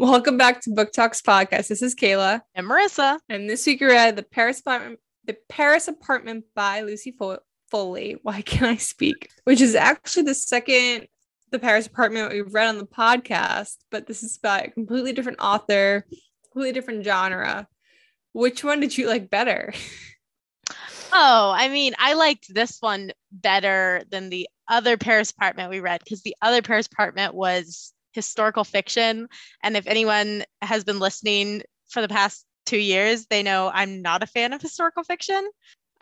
Welcome back to Book Talks Podcast. This is Kayla. And Marissa. And this week we read The Paris Apartment, The Paris Apartment by Lucy Fo- Foley. Why can't I speak? Which is actually the second The Paris Apartment we've read on the podcast, but this is by a completely different author, completely different genre. Which one did you like better? Oh, I mean, I liked this one better than the other Paris Apartment we read because the other Paris Apartment was historical fiction. And if anyone has been listening for the past two years, they know I'm not a fan of historical fiction.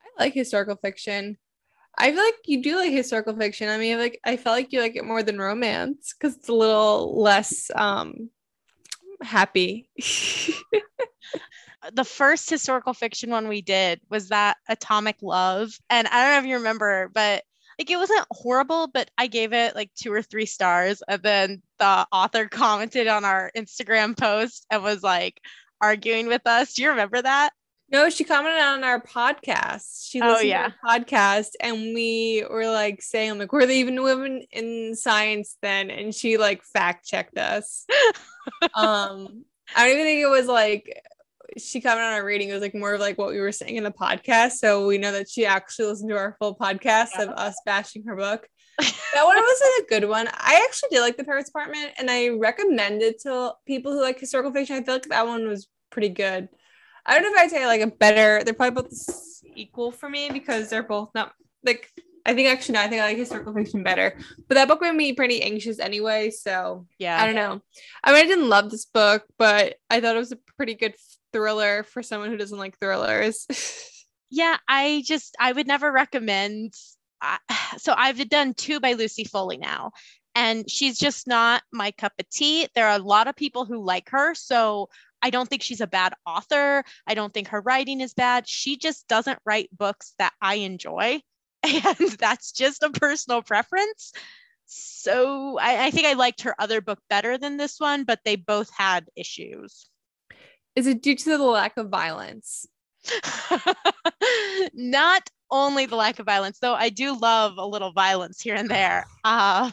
I like historical fiction. I feel like you do like historical fiction. I mean, like I felt like you like it more than romance because it's a little less um happy. the first historical fiction one we did was that Atomic Love. And I don't know if you remember, but like it wasn't horrible, but I gave it like two or three stars. And then the author commented on our Instagram post and was like arguing with us. Do you remember that? No, she commented on our podcast. She listened oh, yeah. to our podcast and we were like saying, like, were they even women in science then? And she like fact checked us. um, I don't even think it was like she commented on our rating. It was like more of like what we were saying in the podcast. So we know that she actually listened to our full podcast yeah. of us bashing her book. that one was a good one. I actually did like the Paris Apartment, and I recommend it to people who like historical fiction. I feel like that one was pretty good. I don't know if I'd say like a better. They're probably both equal for me because they're both not like. I think actually no, I think I like historical fiction better. But that book made me pretty anxious anyway. So yeah, I don't know. I mean, I didn't love this book, but I thought it was a pretty good thriller for someone who doesn't like thrillers. yeah, I just I would never recommend. Uh, so I've done two by Lucy Foley now, and she's just not my cup of tea. There are a lot of people who like her, so I don't think she's a bad author. I don't think her writing is bad. She just doesn't write books that I enjoy. And that's just a personal preference. So I, I, think I liked her other book better than this one, but they both had issues. Is it due to the lack of violence? Not only the lack of violence, though I do love a little violence here and there. Um,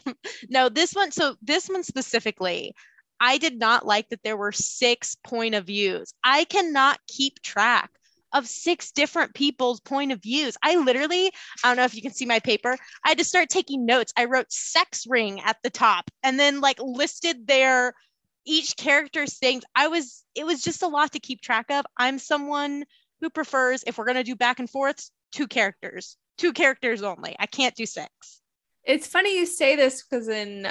no, this one, so this one specifically, I did not like that there were six point of views. I cannot keep track of six different people's point of views. I literally, I don't know if you can see my paper, I had to start taking notes. I wrote sex ring at the top and then like listed their each character's things. I was, it was just a lot to keep track of. I'm someone who prefers, if we're going to do back and forths, two characters, two characters only. I can't do six. It's funny you say this because in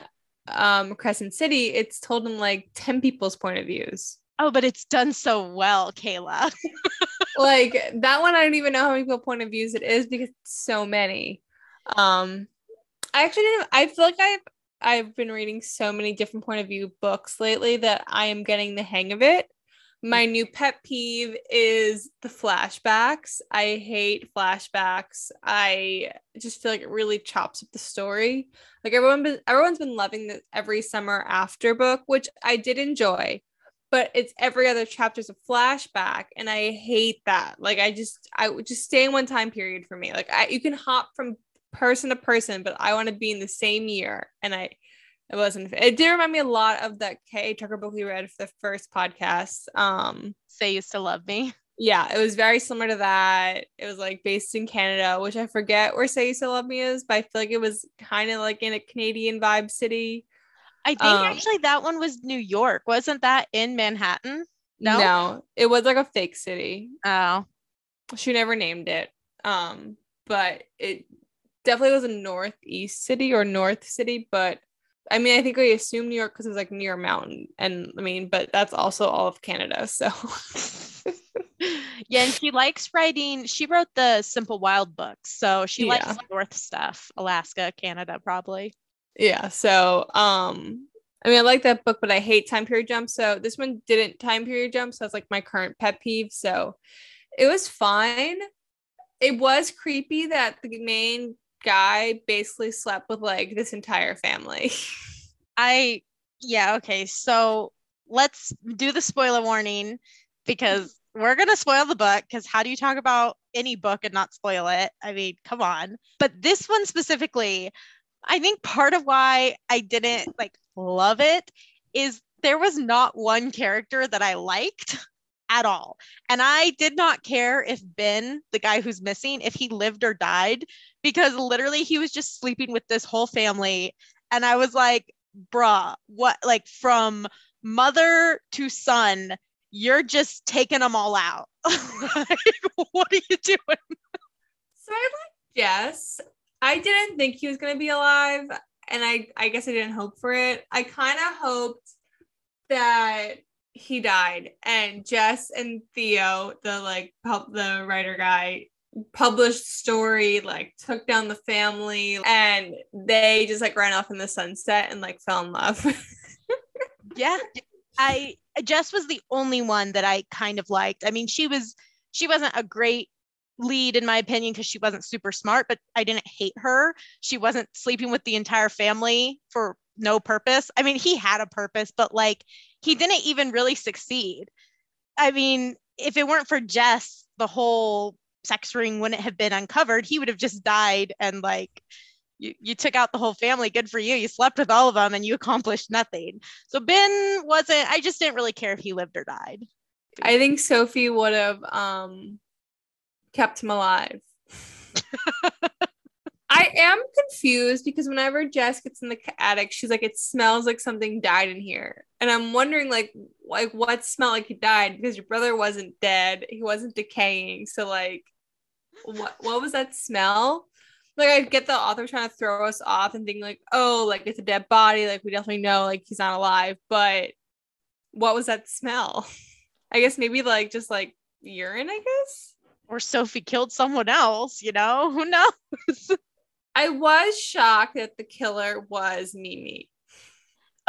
um, Crescent City, it's told in like 10 people's point of views. Oh, but it's done so well, Kayla. like that one, I don't even know how many people point of views it is because so many. Um, I actually didn't. I feel like I've I've been reading so many different point of view books lately that I am getting the hang of it. My mm. new pet peeve is the flashbacks. I hate flashbacks. I just feel like it really chops up the story. Like everyone been, everyone's been loving the every summer after book, which I did enjoy, but it's every other chapter's a flashback and I hate that. Like I just I would just stay in one time period for me. Like I you can hop from person to person, but I want to be in the same year. And I, it wasn't, it did remind me a lot of that K. Tucker book we read for the first podcast. Um, Say You Still Love Me. Yeah, it was very similar to that. It was like based in Canada, which I forget where Say You Still Love Me is, but I feel like it was kind of like in a Canadian vibe city. I think um, actually that one was New York. Wasn't that in Manhattan? No, no, it was like a fake city. Oh, she never named it. Um, but it definitely was a northeast city or north city, but I mean, I think we assume New York because it's like near a mountain, and I mean, but that's also all of Canada. So, yeah, and she likes writing. She wrote the Simple Wild books, so she yeah. likes North stuff, Alaska, Canada, probably. Yeah. So, um, I mean, I like that book, but I hate time period jumps. So this one didn't time period jump. So that's like my current pet peeve. So it was fine. It was creepy that the main guy basically slept with like this entire family. I yeah, okay. So let's do the spoiler warning because we're going to spoil the book because how do you talk about any book and not spoil it? I mean, come on. But this one specifically, I think part of why I didn't like love it is there was not one character that I liked at all. And I did not care if Ben, the guy who's missing, if he lived or died, because literally he was just sleeping with this whole family. And I was like, bruh, what, like from mother to son, you're just taking them all out. like, what are you doing? So I like Jess. I didn't think he was going to be alive. And I, I guess I didn't hope for it. I kind of hoped that he died and Jess and Theo, the like pub- the writer guy, published story like took down the family and they just like ran off in the sunset and like fell in love. yeah. I Jess was the only one that I kind of liked. I mean, she was she wasn't a great lead in my opinion because she wasn't super smart, but I didn't hate her. She wasn't sleeping with the entire family for no purpose. I mean, he had a purpose, but like he didn't even really succeed. I mean, if it weren't for Jess, the whole sex ring wouldn't have been uncovered. He would have just died and like you, you took out the whole family. Good for you. You slept with all of them and you accomplished nothing. So Ben wasn't, I just didn't really care if he lived or died. I think Sophie would have um kept him alive. I am confused because whenever Jess gets in the attic, she's like, "It smells like something died in here," and I'm wondering, like, like what smelled like he died because your brother wasn't dead, he wasn't decaying, so like, what what was that smell? Like, I get the author trying to throw us off and think like, "Oh, like it's a dead body, like we definitely know like he's not alive," but what was that smell? I guess maybe like just like urine, I guess. Or Sophie killed someone else, you know? Who knows? I was shocked that the killer was Mimi.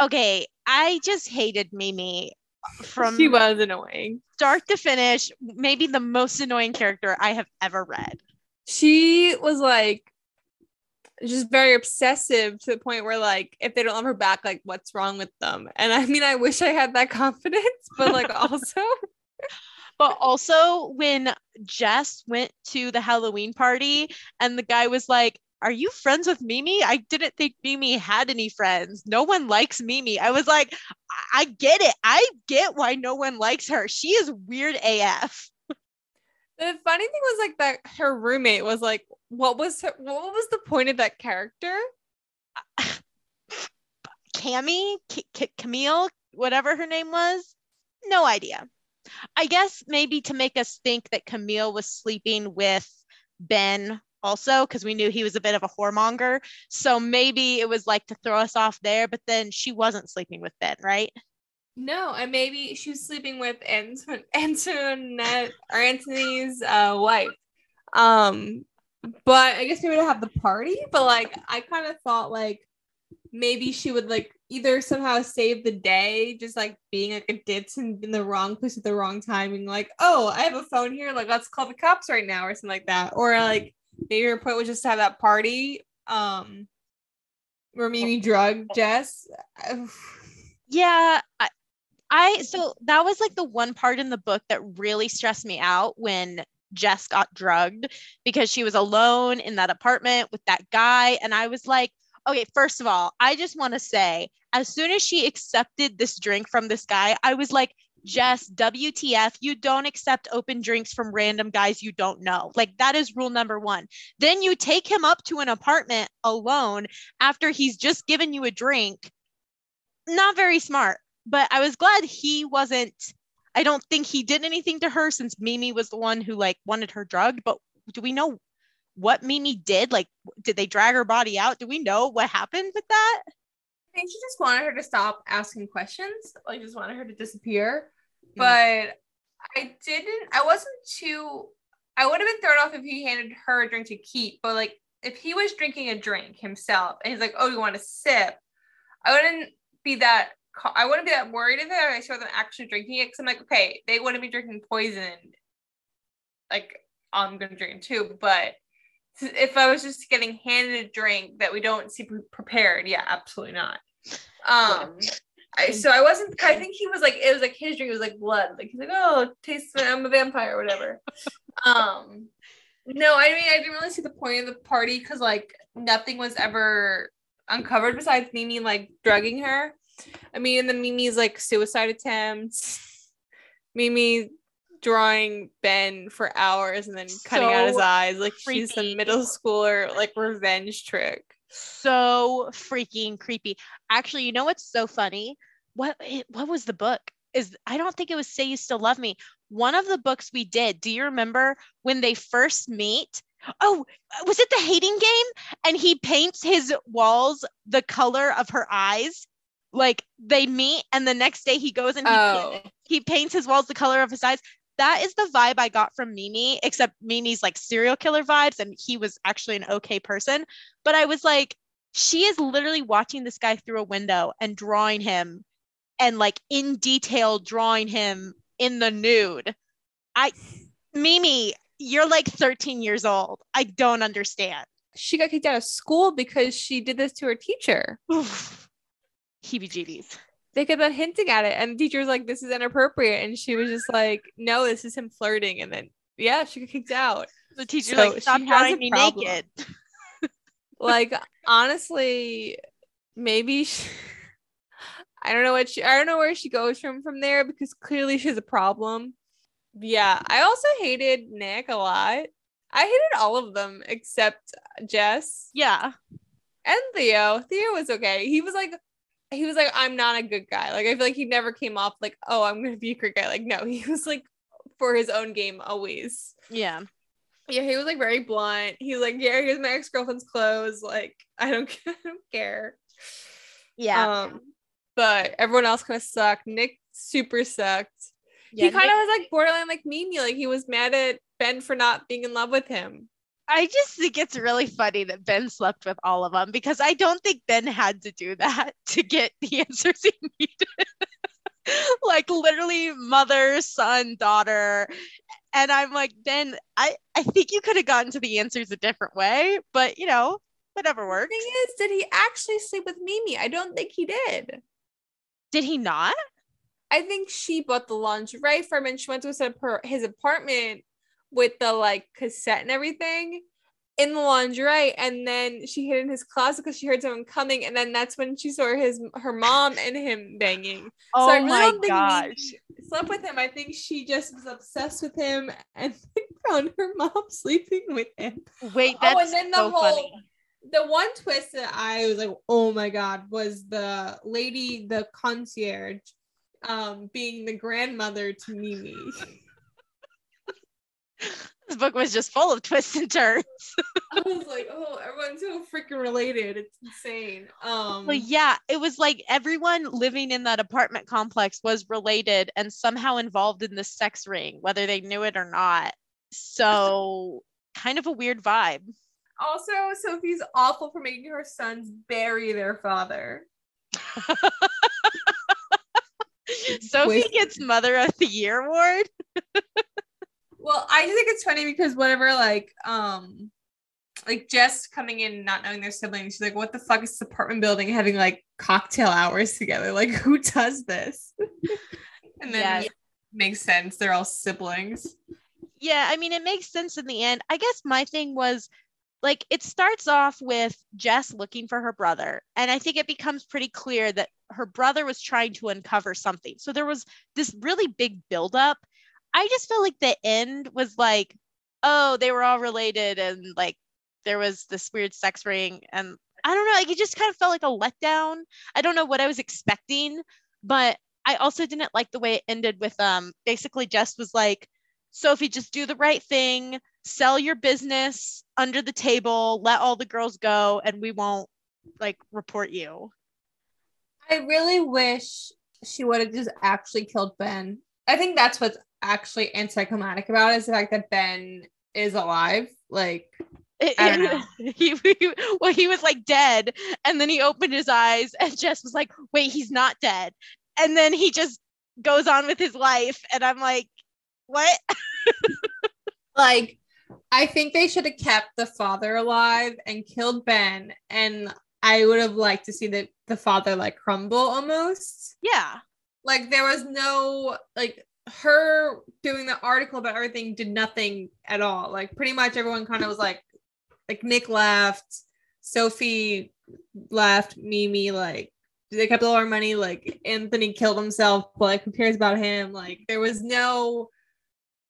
Okay, I just hated Mimi from she was annoying. Start to finish, maybe the most annoying character I have ever read. She was like just very obsessive to the point where like if they don't love her back, like what's wrong with them? And I mean, I wish I had that confidence, but like also but also when Jess went to the Halloween party and the guy was like, are you friends with Mimi? I didn't think Mimi had any friends. No one likes Mimi. I was like, I, I get it. I get why no one likes her. She is weird AF. The funny thing was like that her roommate was like, what was her, what was the point of that character? Cammy, C- Camille, whatever her name was, no idea. I guess maybe to make us think that Camille was sleeping with Ben also because we knew he was a bit of a whoremonger. So maybe it was like to throw us off there, but then she wasn't sleeping with Ben, right? No, and maybe she was sleeping with Anton- Antoinette or Antony's uh, wife. Um, but I guess maybe to have the party. But like, I kind of thought like maybe she would like either somehow save the day, just like being like a ditz and in the wrong place at the wrong timing. Like, oh, I have a phone here. Like, let's call the cops right now, or something like that. Or like maybe your point was just to have that party um where Mimi drug Jess. yeah, I, I so that was like the one part in the book that really stressed me out when Jess got drugged because she was alone in that apartment with that guy and I was like, okay, first of all, I just want to say as soon as she accepted this drink from this guy, I was like, Jess, WTF, you don't accept open drinks from random guys you don't know. Like, that is rule number one. Then you take him up to an apartment alone after he's just given you a drink. Not very smart, but I was glad he wasn't. I don't think he did anything to her since Mimi was the one who like wanted her drugged. But do we know what Mimi did? Like, did they drag her body out? Do we know what happened with that? I think she just wanted her to stop asking questions. Like, just wanted her to disappear. But I didn't, I wasn't too, I would have been thrown off if he handed her a drink to keep. But like, if he was drinking a drink himself and he's like, oh, you want a sip? I wouldn't be that, I wouldn't be that worried if I saw them actually drinking it. Cause I'm like, okay, they wouldn't be drinking poison. Like, I'm going to drink too. But if I was just getting handed a drink that we don't see prepared, yeah, absolutely not. Um, I, so I wasn't. I think he was like it was like his drink was like blood. Like he's like, oh, taste. I'm a vampire or whatever. um, no, I mean I didn't really see the point of the party because like nothing was ever uncovered besides Mimi like drugging her. I mean, and then Mimi's like suicide attempts. Mimi drawing Ben for hours and then cutting so out his eyes like creepy. she's a middle schooler like revenge trick. So freaking creepy. Actually, you know what's so funny? What what was the book? Is I don't think it was Say You Still Love Me. One of the books we did. Do you remember when they first meet? Oh, was it the hating game? And he paints his walls the color of her eyes like they meet and the next day he goes and he, oh. he paints his walls the color of his eyes that is the vibe I got from Mimi, except Mimi's like serial killer vibes, and he was actually an okay person. But I was like, she is literally watching this guy through a window and drawing him and like in detail drawing him in the nude. I, Mimi, you're like 13 years old. I don't understand. She got kicked out of school because she did this to her teacher. Heebie jeebies they kept on hinting at it and the teacher was like this is inappropriate and she was just like no this is him flirting and then yeah she got kicked out. The teacher so like stop drawing me problem. naked. Like honestly maybe she, i don't know what she i don't know where she goes from from there because clearly she has a problem. Yeah i also hated nick a lot. I hated all of them except jess. Yeah. And theo. Theo was okay. He was like he was like, I'm not a good guy. Like, I feel like he never came off like, oh, I'm gonna be a good guy. Like, no, he was like for his own game always. Yeah. Yeah, he was like very blunt. He was like, Yeah, here's my ex-girlfriend's clothes. Like, I don't I don't care. Yeah. Um, but everyone else kind of sucked. Nick super sucked. Yeah, he kind of was like borderline like Mimi. Like he was mad at Ben for not being in love with him. I just think it's really funny that Ben slept with all of them because I don't think Ben had to do that to get the answers he needed. like literally mother, son, daughter. And I'm like, Ben, I, I think you could have gotten to the answers a different way, but you know, whatever works. The thing is, did he actually sleep with Mimi? I don't think he did. Did he not? I think she bought the lingerie for him and she went to his apartment with the like cassette and everything in the lingerie and then she hid in his closet because she heard someone coming and then that's when she saw his her mom and him banging. Oh so I really my don't think gosh. slept with him. I think she just was obsessed with him and found her mom sleeping with him. Wait that's oh, and then the so whole funny. the one twist that i was like oh my god was the lady the concierge um being the grandmother to mimi this book was just full of twists and turns. I was like, oh, everyone's so freaking related. It's insane. Um well, yeah, it was like everyone living in that apartment complex was related and somehow involved in the sex ring, whether they knew it or not. So kind of a weird vibe. Also, Sophie's awful for making her sons bury their father. Sophie gets Mother of the Year award. Well, I think it's funny because whatever, like, um, like Jess coming in not knowing their siblings, she's like, "What the fuck is this apartment building having like cocktail hours together? Like, who does this?" and then yeah. makes sense. They're all siblings. Yeah, I mean, it makes sense in the end. I guess my thing was like it starts off with Jess looking for her brother, and I think it becomes pretty clear that her brother was trying to uncover something. So there was this really big buildup I just felt like the end was like, oh, they were all related and like there was this weird sex ring. And I don't know, like it just kind of felt like a letdown. I don't know what I was expecting, but I also didn't like the way it ended with um basically Jess was like, Sophie, just do the right thing, sell your business under the table, let all the girls go, and we won't like report you. I really wish she would have just actually killed Ben. I think that's what's actually anticlimactic about it is the fact that Ben is alive. Like he, he, well, he was like dead, and then he opened his eyes, and Jess was like, "Wait, he's not dead." And then he just goes on with his life, and I'm like, "What?" like, I think they should have kept the father alive and killed Ben, and I would have liked to see the the father like crumble almost. Yeah, like there was no like her doing the article about everything did nothing at all. Like pretty much everyone kind of was like, like Nick left, Sophie left, Mimi like they kept all our money. Like Anthony killed himself, but like who cares about him? Like there was no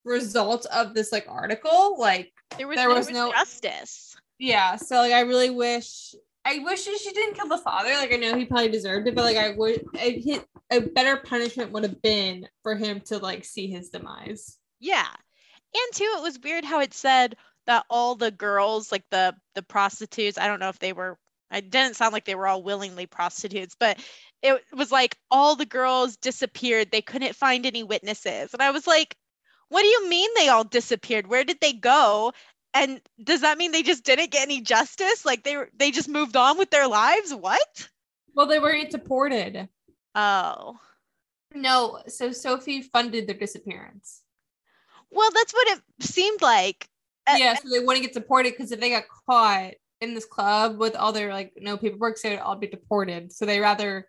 result of this like article. Like there was, there was, was no justice. Yeah. So like I really wish I wish she didn't kill the father. Like I know he probably deserved it, but like I would I hit a better punishment would have been for him to like see his demise. Yeah. And too, it was weird how it said that all the girls, like the the prostitutes, I don't know if they were it didn't sound like they were all willingly prostitutes, but it was like all the girls disappeared. They couldn't find any witnesses. And I was like, what do you mean they all disappeared? Where did they go? And does that mean they just didn't get any justice? Like they they just moved on with their lives? What? Well, they were deported. Oh. No, so Sophie funded their disappearance. Well, that's what it seemed like. Yeah, so they wouldn't get deported because if they got caught in this club with all their like no paperwork, so they'd all be deported. So they rather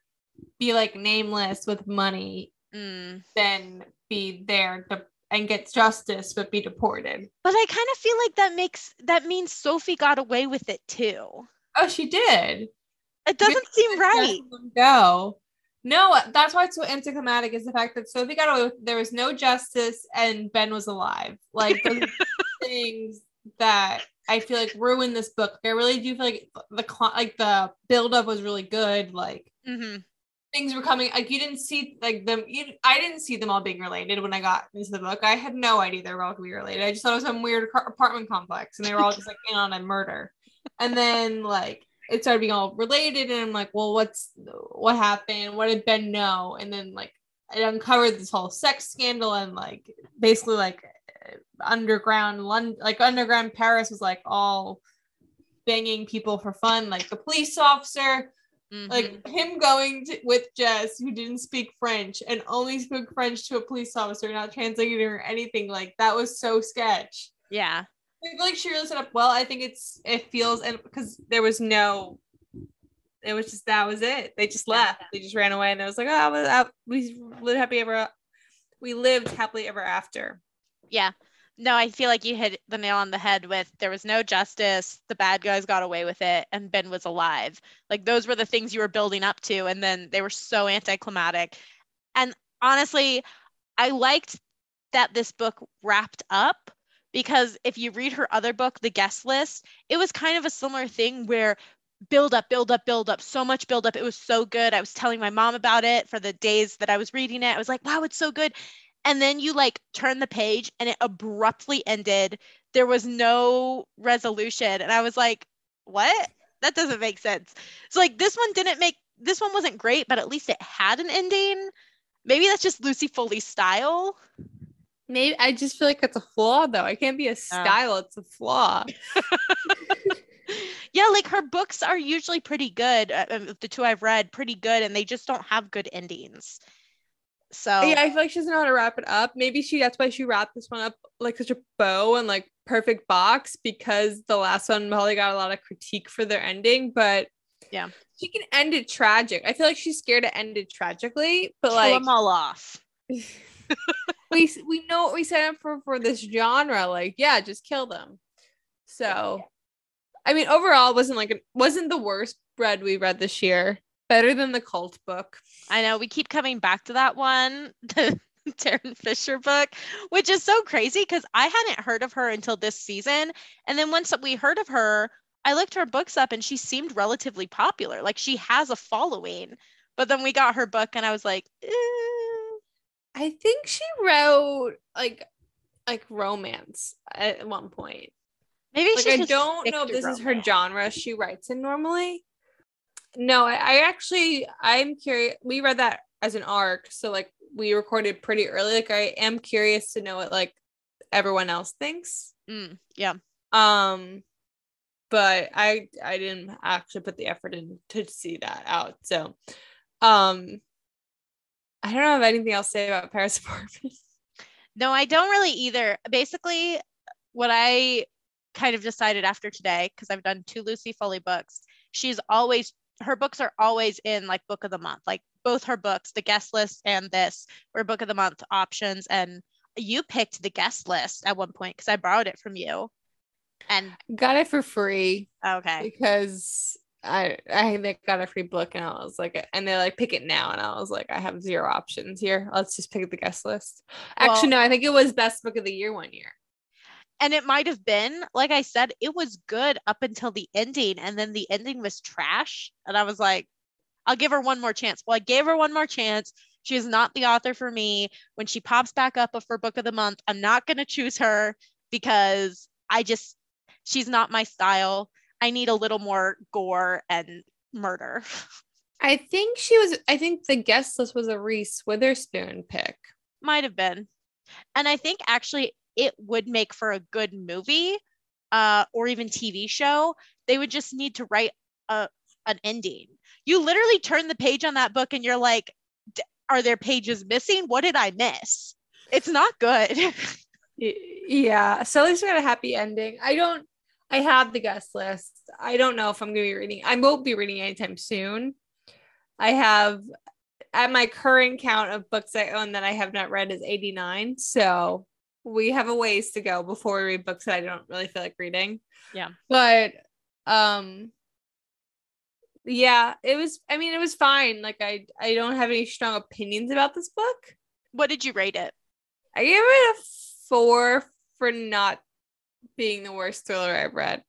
be like nameless with money mm. than be there to, and get justice but be deported. But I kind of feel like that makes that means Sophie got away with it too. Oh, she did. It doesn't seem right. Go. No, that's why it's so anticlimactic is the fact that Sophie got away with there was no justice and Ben was alive. Like those things that I feel like ruined this book. I really do feel like the like the build up was really good. Like mm-hmm. Things were coming. Like you didn't see like them. You, I didn't see them all being related when I got into the book. I had no idea they were all related. I just thought it was some weird apartment complex, and they were all just like in on a murder. And then like it started being all related and i'm like well what's what happened what did ben know and then like it uncovered this whole sex scandal and like basically like underground london like underground paris was like all banging people for fun like the police officer mm-hmm. like him going to, with jess who didn't speak french and only spoke french to a police officer not translating or anything like that was so sketch yeah I feel like she really set up well. I think it's it feels and because there was no, it was just that was it. They just left. They just ran away, and it was like, oh, we lived happy ever, we lived happily ever after. Yeah. No, I feel like you hit the nail on the head with there was no justice, the bad guys got away with it, and Ben was alive. Like those were the things you were building up to, and then they were so anticlimactic. And honestly, I liked that this book wrapped up because if you read her other book, The Guest List, it was kind of a similar thing where build up, build up, build up, so much build up. It was so good. I was telling my mom about it for the days that I was reading it. I was like, wow, it's so good. And then you like turn the page and it abruptly ended. There was no resolution. And I was like, what? That doesn't make sense. So, like, this one didn't make, this one wasn't great, but at least it had an ending. Maybe that's just Lucy Foley's style. Maybe I just feel like it's a flaw though. I can't be a style, oh. it's a flaw. yeah, like her books are usually pretty good. Uh, the two I've read, pretty good, and they just don't have good endings. So yeah, I feel like she doesn't know how to wrap it up. Maybe she that's why she wrapped this one up like such a bow and like perfect box because the last one probably got a lot of critique for their ending, but yeah, she can end it tragic. I feel like she's scared to end it tragically, but Kill like them all off. we we know what we set up for for this genre. Like, yeah, just kill them. So, I mean, overall, it wasn't like it wasn't the worst read we read this year. Better than the cult book. I know we keep coming back to that one, the Tarryn Fisher book, which is so crazy because I hadn't heard of her until this season, and then once we heard of her, I looked her books up and she seemed relatively popular. Like she has a following. But then we got her book and I was like, eh I think she wrote like like romance at one point. Maybe like I don't know if this romance. is her genre she writes in normally. No, I, I actually I'm curious. We read that as an arc, so like we recorded pretty early. Like I am curious to know what like everyone else thinks. Mm, yeah. Um, but I I didn't actually put the effort in to see that out. So, um, I don't have anything else to say about Paris Apartment. No, I don't really either. Basically, what I kind of decided after today, because I've done two Lucy Foley books, she's always her books are always in like book of the month. Like both her books, the guest list and this were book of the month options. And you picked the guest list at one point because I borrowed it from you. And got it for free. Okay. Because I I they got a free book and I was like, and they're like, pick it now, and I was like, I have zero options here. Let's just pick the guest list. Actually, well, no, I think it was best book of the year one year. And it might have been, like I said, it was good up until the ending, and then the ending was trash. And I was like, I'll give her one more chance. Well, I gave her one more chance. She is not the author for me. When she pops back up for book of the month, I'm not going to choose her because I just, she's not my style. I need a little more gore and murder. I think she was, I think the guest list was a Reese Witherspoon pick. Might have been. And I think actually it would make for a good movie uh, or even TV show. They would just need to write a, an ending. You literally turn the page on that book and you're like, are there pages missing? What did I miss? It's not good. yeah. So at least we got a happy ending. I don't I have the guest list. I don't know if I'm gonna be reading. I won't be reading anytime soon. I have at my current count of books I own that I have not read is 89. So we have a ways to go before we read books that I don't really feel like reading. Yeah. But um yeah, it was I mean it was fine. Like I I don't have any strong opinions about this book. What did you rate it? I gave it a 4 for not being the worst thriller I've read.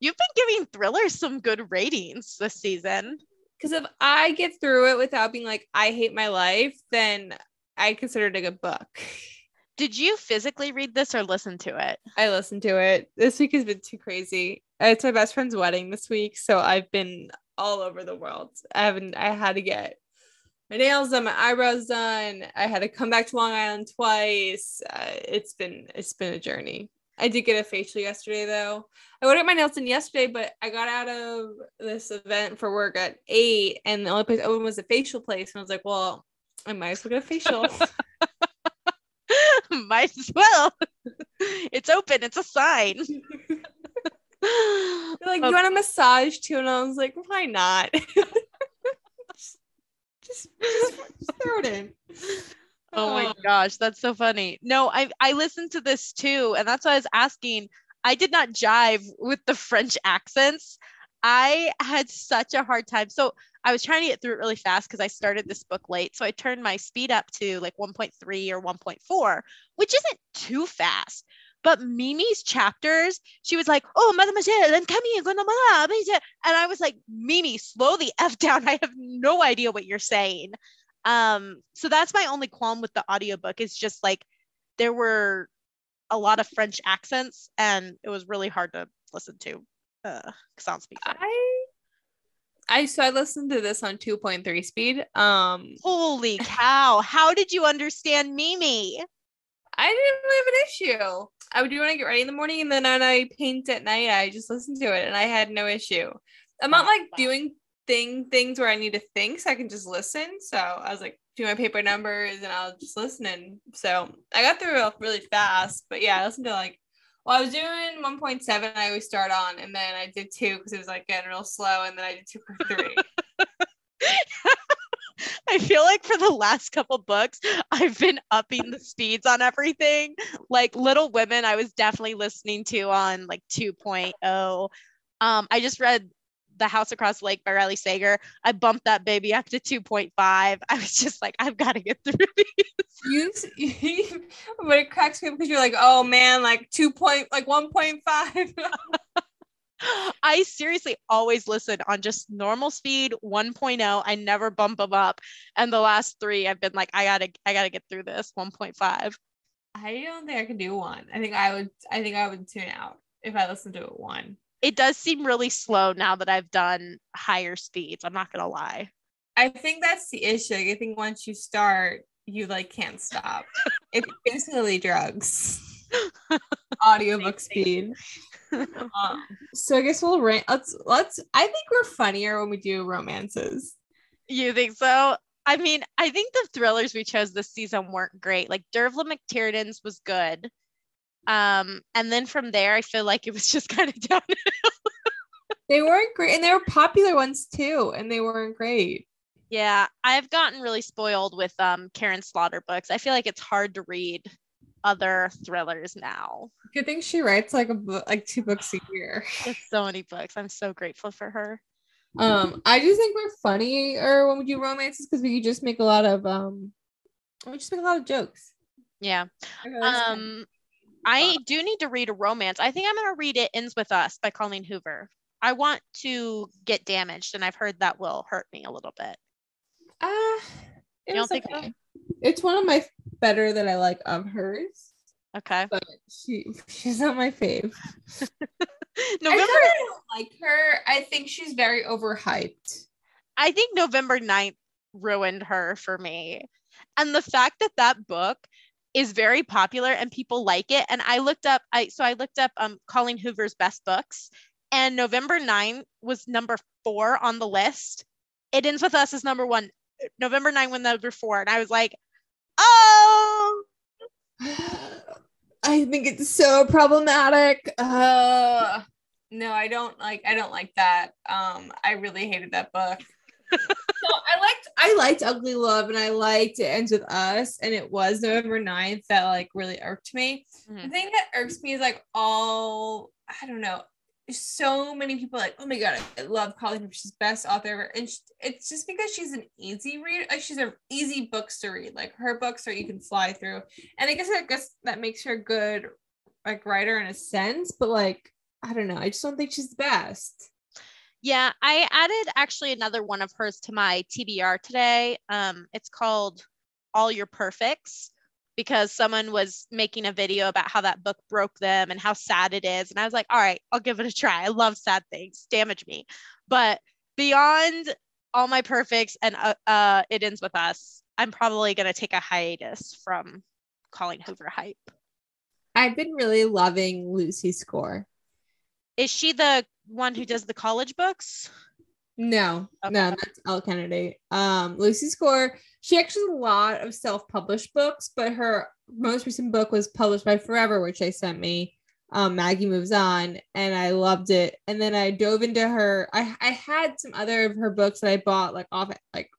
You've been giving thrillers some good ratings this season. Because if I get through it without being like, I hate my life, then I consider it a good book. Did you physically read this or listen to it? I listened to it. This week has been too crazy. It's my best friend's wedding this week, so I've been all over the world. I haven't. I had to get my nails done, my eyebrows done. I had to come back to Long Island twice. Uh, it's been it's been a journey. I did get a facial yesterday though. I ordered my nails done yesterday, but I got out of this event for work at eight, and the only place open was a facial place, and I was like, well, I might as well get a facial. Might as well. it's open. It's a sign. like, you oh. want a massage too? And I was like, why not? just, just, just, throw it in. Oh my oh. gosh, that's so funny. No, I I listened to this too, and that's why I was asking. I did not jive with the French accents. I had such a hard time. So I was trying to get through it really fast because I started this book late. So I turned my speed up to like 1.3 or 1.4, which isn't too fast. But Mimi's chapters, she was like, "Oh, mademoiselle, I'm coming, and I was like, "Mimi, slow the f down. I have no idea what you're saying." Um, so that's my only qualm with the audiobook is just like there were a lot of French accents, and it was really hard to listen to uh, I so I listened to this on 2.3 speed. Um holy cow. How did you understand Mimi? I didn't really have an issue. I would do when I get ready in the morning and then when I paint at night, I just listen to it and I had no issue. I'm not like doing thing things where I need to think, so I can just listen. So I was like, do my paper numbers and I'll just listen. And so I got through it really fast. But yeah, I listened to like well, I was doing 1.7. I always start on, and then I did two because it was like getting real slow, and then I did 2.3. I feel like for the last couple books, I've been upping the speeds on everything. Like Little Women, I was definitely listening to on like 2.0. Um, I just read the House Across the Lake by Riley Sager. I bumped that baby up to 2.5. I was just like, I've got to get through these. You, but it cracks me because you're like, oh man, like 2 point, like 1.5. I seriously always listen on just normal speed 1.0. I never bump them up. And the last three, I've been like, I gotta, I gotta get through this 1.5. I don't think I can do one. I think I would, I think I would tune out if I listened to it one it does seem really slow now that I've done higher speeds. I'm not gonna lie. I think that's the issue. I think once you start, you like can't stop. it's basically drugs. Audiobook speed. um, so I guess we'll rant. Let's let's. I think we're funnier when we do romances. You think so? I mean, I think the thrillers we chose this season weren't great. Like Dervla McTiernan's was good. Um, and then from there, I feel like it was just kind of downhill. they weren't great, and they were popular ones too, and they weren't great. Yeah, I've gotten really spoiled with um Karin Slaughter books. I feel like it's hard to read other thrillers now. Good thing she writes like a book, like two books a year. So many books. I'm so grateful for her. Um, I just think we're funny or when we do romances because we just make a lot of um, we just make a lot of jokes. Yeah. Um, I do need to read a romance. I think I'm gonna read It Ends With Us by Colleen Hoover. I want to get damaged, and I've heard that will hurt me a little bit. Ah, uh, you don't think okay. It's one of my better that I like of hers. Okay. But she she's not my fave. November I don't like her. I think she's very overhyped. I think November 9th ruined her for me. And the fact that that book is very popular and people like it and I looked up I so I looked up um Colleen Hoover's best books and November 9 was number 4 on the list. It ends with us as number 1. November 9 was number 4 and I was like, "Oh, I think it's so problematic. Uh, no, I don't like. I don't like that. Um, I really hated that book. So I liked. I liked Ugly Love, and I liked It Ends with Us, and it was November 9th that like really irked me. Mm-hmm. The thing that irks me is like all. I don't know so many people like, oh my god, I love Colleen Hoover. She's best author ever. And she, it's just because she's an easy read. Like she's an easy books to read. Like her books are you can fly through. And I guess I guess that makes her a good like writer in a sense, but like I don't know. I just don't think she's the best. Yeah, I added actually another one of hers to my TBR today. Um, it's called All Your Perfects because someone was making a video about how that book broke them and how sad it is. And I was like, all right, I'll give it a try. I love sad things, damage me. But beyond all my perfects and uh, uh, it ends with us, I'm probably going to take a hiatus from Colleen Hoover hype. I've been really loving Lucy Score. Is she the one who does the college books? No, okay. no, that's Elle Kennedy. Um, Lucy Score, she actually has a lot of self-published books, but her most recent book was published by Forever, which they sent me. Um, Maggie moves on, and I loved it. And then I dove into her. I I had some other of her books that I bought like off like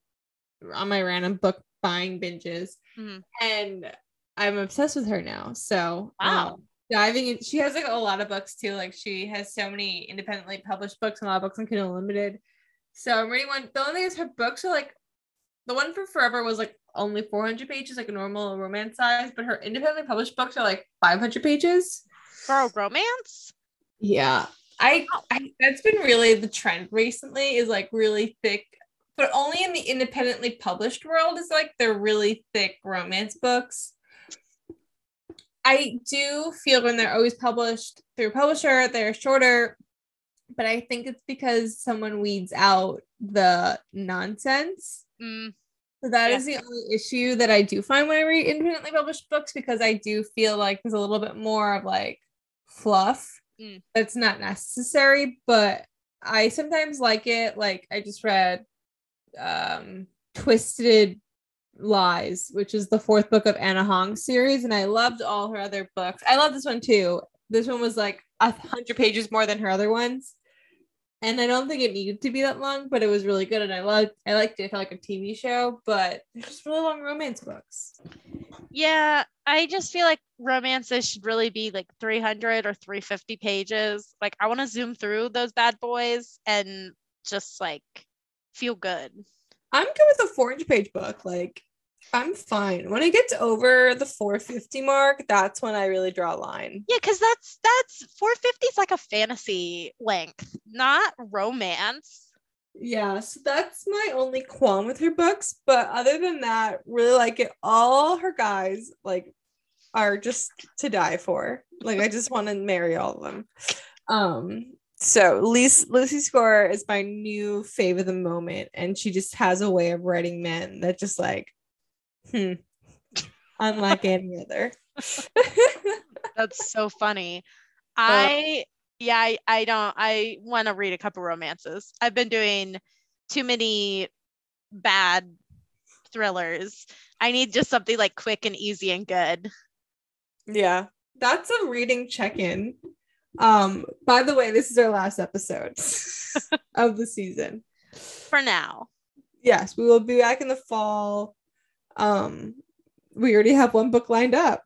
on my random book buying binges, mm-hmm. and I'm obsessed with her now. So wow. Um, diving in, she has like a lot of books too. Like she has so many independently published books and a lot of books on Kindle Unlimited so I'm reading one. The only thing is her books are like the one for Forever was like only 400 pages, like a normal romance size, but her independently published books are like 500 pages. For romance? Yeah. I, I that's been really the trend recently is like really thick, but only in the independently published world is like they're really thick romance books. I do feel when they're always published through a publisher, they're shorter, but I think it's because someone weeds out the nonsense. Mm. So that yeah. is the only issue that I do find when I read independently published books because I do feel like there's a little bit more of like fluff mm. that's not necessary, but I sometimes like it. Like I just read um Twisted Lies, which is the fourth book of Ana Huang series, and I loved all her other books. I love this one too. This one was like a hundred pages more than her other ones and I don't think it needed to be that long, but it was really good, and I loved. I liked it. felt like a TV show, but they're just really long romance books. Yeah, I just feel like romances should really be like 300 or 350 pages. Like I want to zoom through those bad boys and just like feel good. I'm good with a 400 page book. Like I'm fine. When it gets over the 450 mark, that's when I really draw a line. Yeah, because that's that's 450 is like a fantasy length, not romance. Yeah, so that's my only qualm with her books. But other than that, really like it. All her guys like are just to die for. Like I just want to marry all of them. Um, so Lucy, Lucy Score is my new fave of the moment, and she just has a way of writing men that just like Hmm. Unlike any other. That's so funny. I yeah, I, I don't I want to read a couple romances. I've been doing too many bad thrillers. I need just something like quick and easy and good. Yeah. That's a reading check-in. Um, by the way, this is our last episode of the season. For now. Yes, we will be back in the fall um we already have one book lined up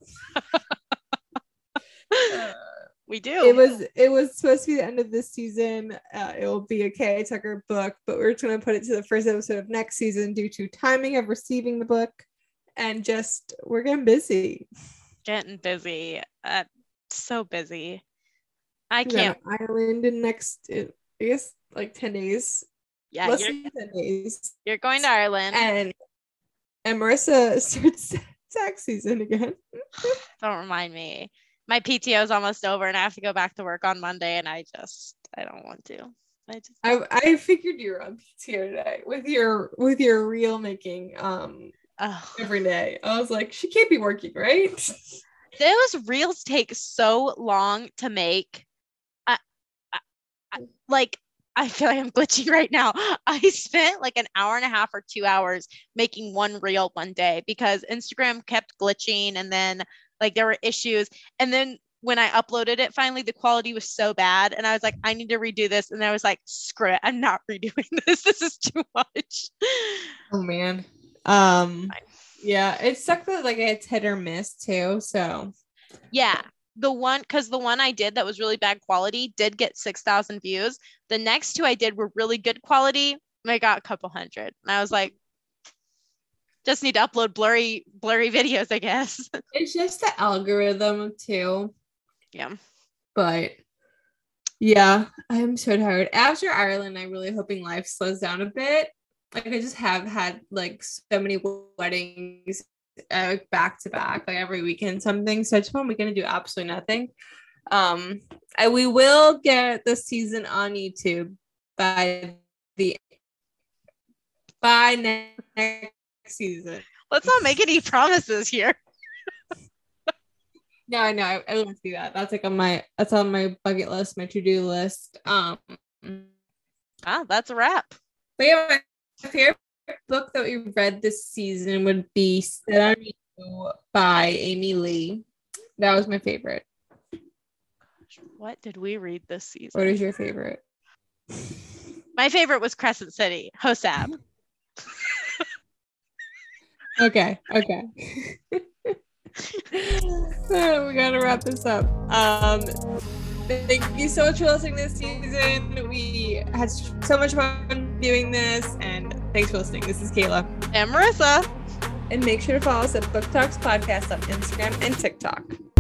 Uh, we do. It was it was supposed to be the end of this season. Uh, it will be a K.A. Tucker book, but we're just going to put it to the first episode of next season due to timing of receiving the book, and just we're getting busy. Getting busy. Uh, so busy. I can't. Ireland in next, I guess, like ten days. Yeah, Less than ten days. You're going to Ireland, and and Marissa starts tax season again. Don't remind me my PTO is almost over and I have to go back to work on Monday and I just I don't want to. I just I, I figured you were on PTO today with your with your reel making um oh. every day. I was like, she can't be working, right? Those reels take so long to make. I, I, I, like I feel like I'm glitching right now. I spent like an hour and a half or two hours making one reel one day because Instagram kept glitching and then like there were issues. And then when I uploaded it, finally the quality was so bad. And I was like, I need to redo this. And I was like, screw it. I'm not redoing this. This is too much. Oh man. Um yeah, it sucked that like it's hit or miss too. So yeah. The one because the one I did that was really bad quality did get six thousand views. The next two I did were really good quality. I got a couple hundred. And I was like, just need to upload blurry blurry videos i guess it's just the algorithm too yeah but yeah i'm so tired after ireland i'm really hoping life slows down a bit like i just have had like so many weddings uh, back to back like every weekend something so i just we're gonna do absolutely nothing um I, we will get the season on youtube by the by next season. Let's not make any promises here. no, I know. I, I want to see that. That's like on my that's on my bucket list, my to-do list. Um Ah, that's a wrap. But yeah, my favorite book that we read this season would be Set on You by Amy Lea. That was my favorite. What did we read this season? What is your favorite? My favorite was Crescent City, Hosab okay, okay. oh, we gotta wrap this up. Um, thank you so much for listening this season. We had so much fun doing this, and thanks for listening. This is Kayla and Marissa. And make sure to follow us at Book Talks Podcast on Instagram and TikTok.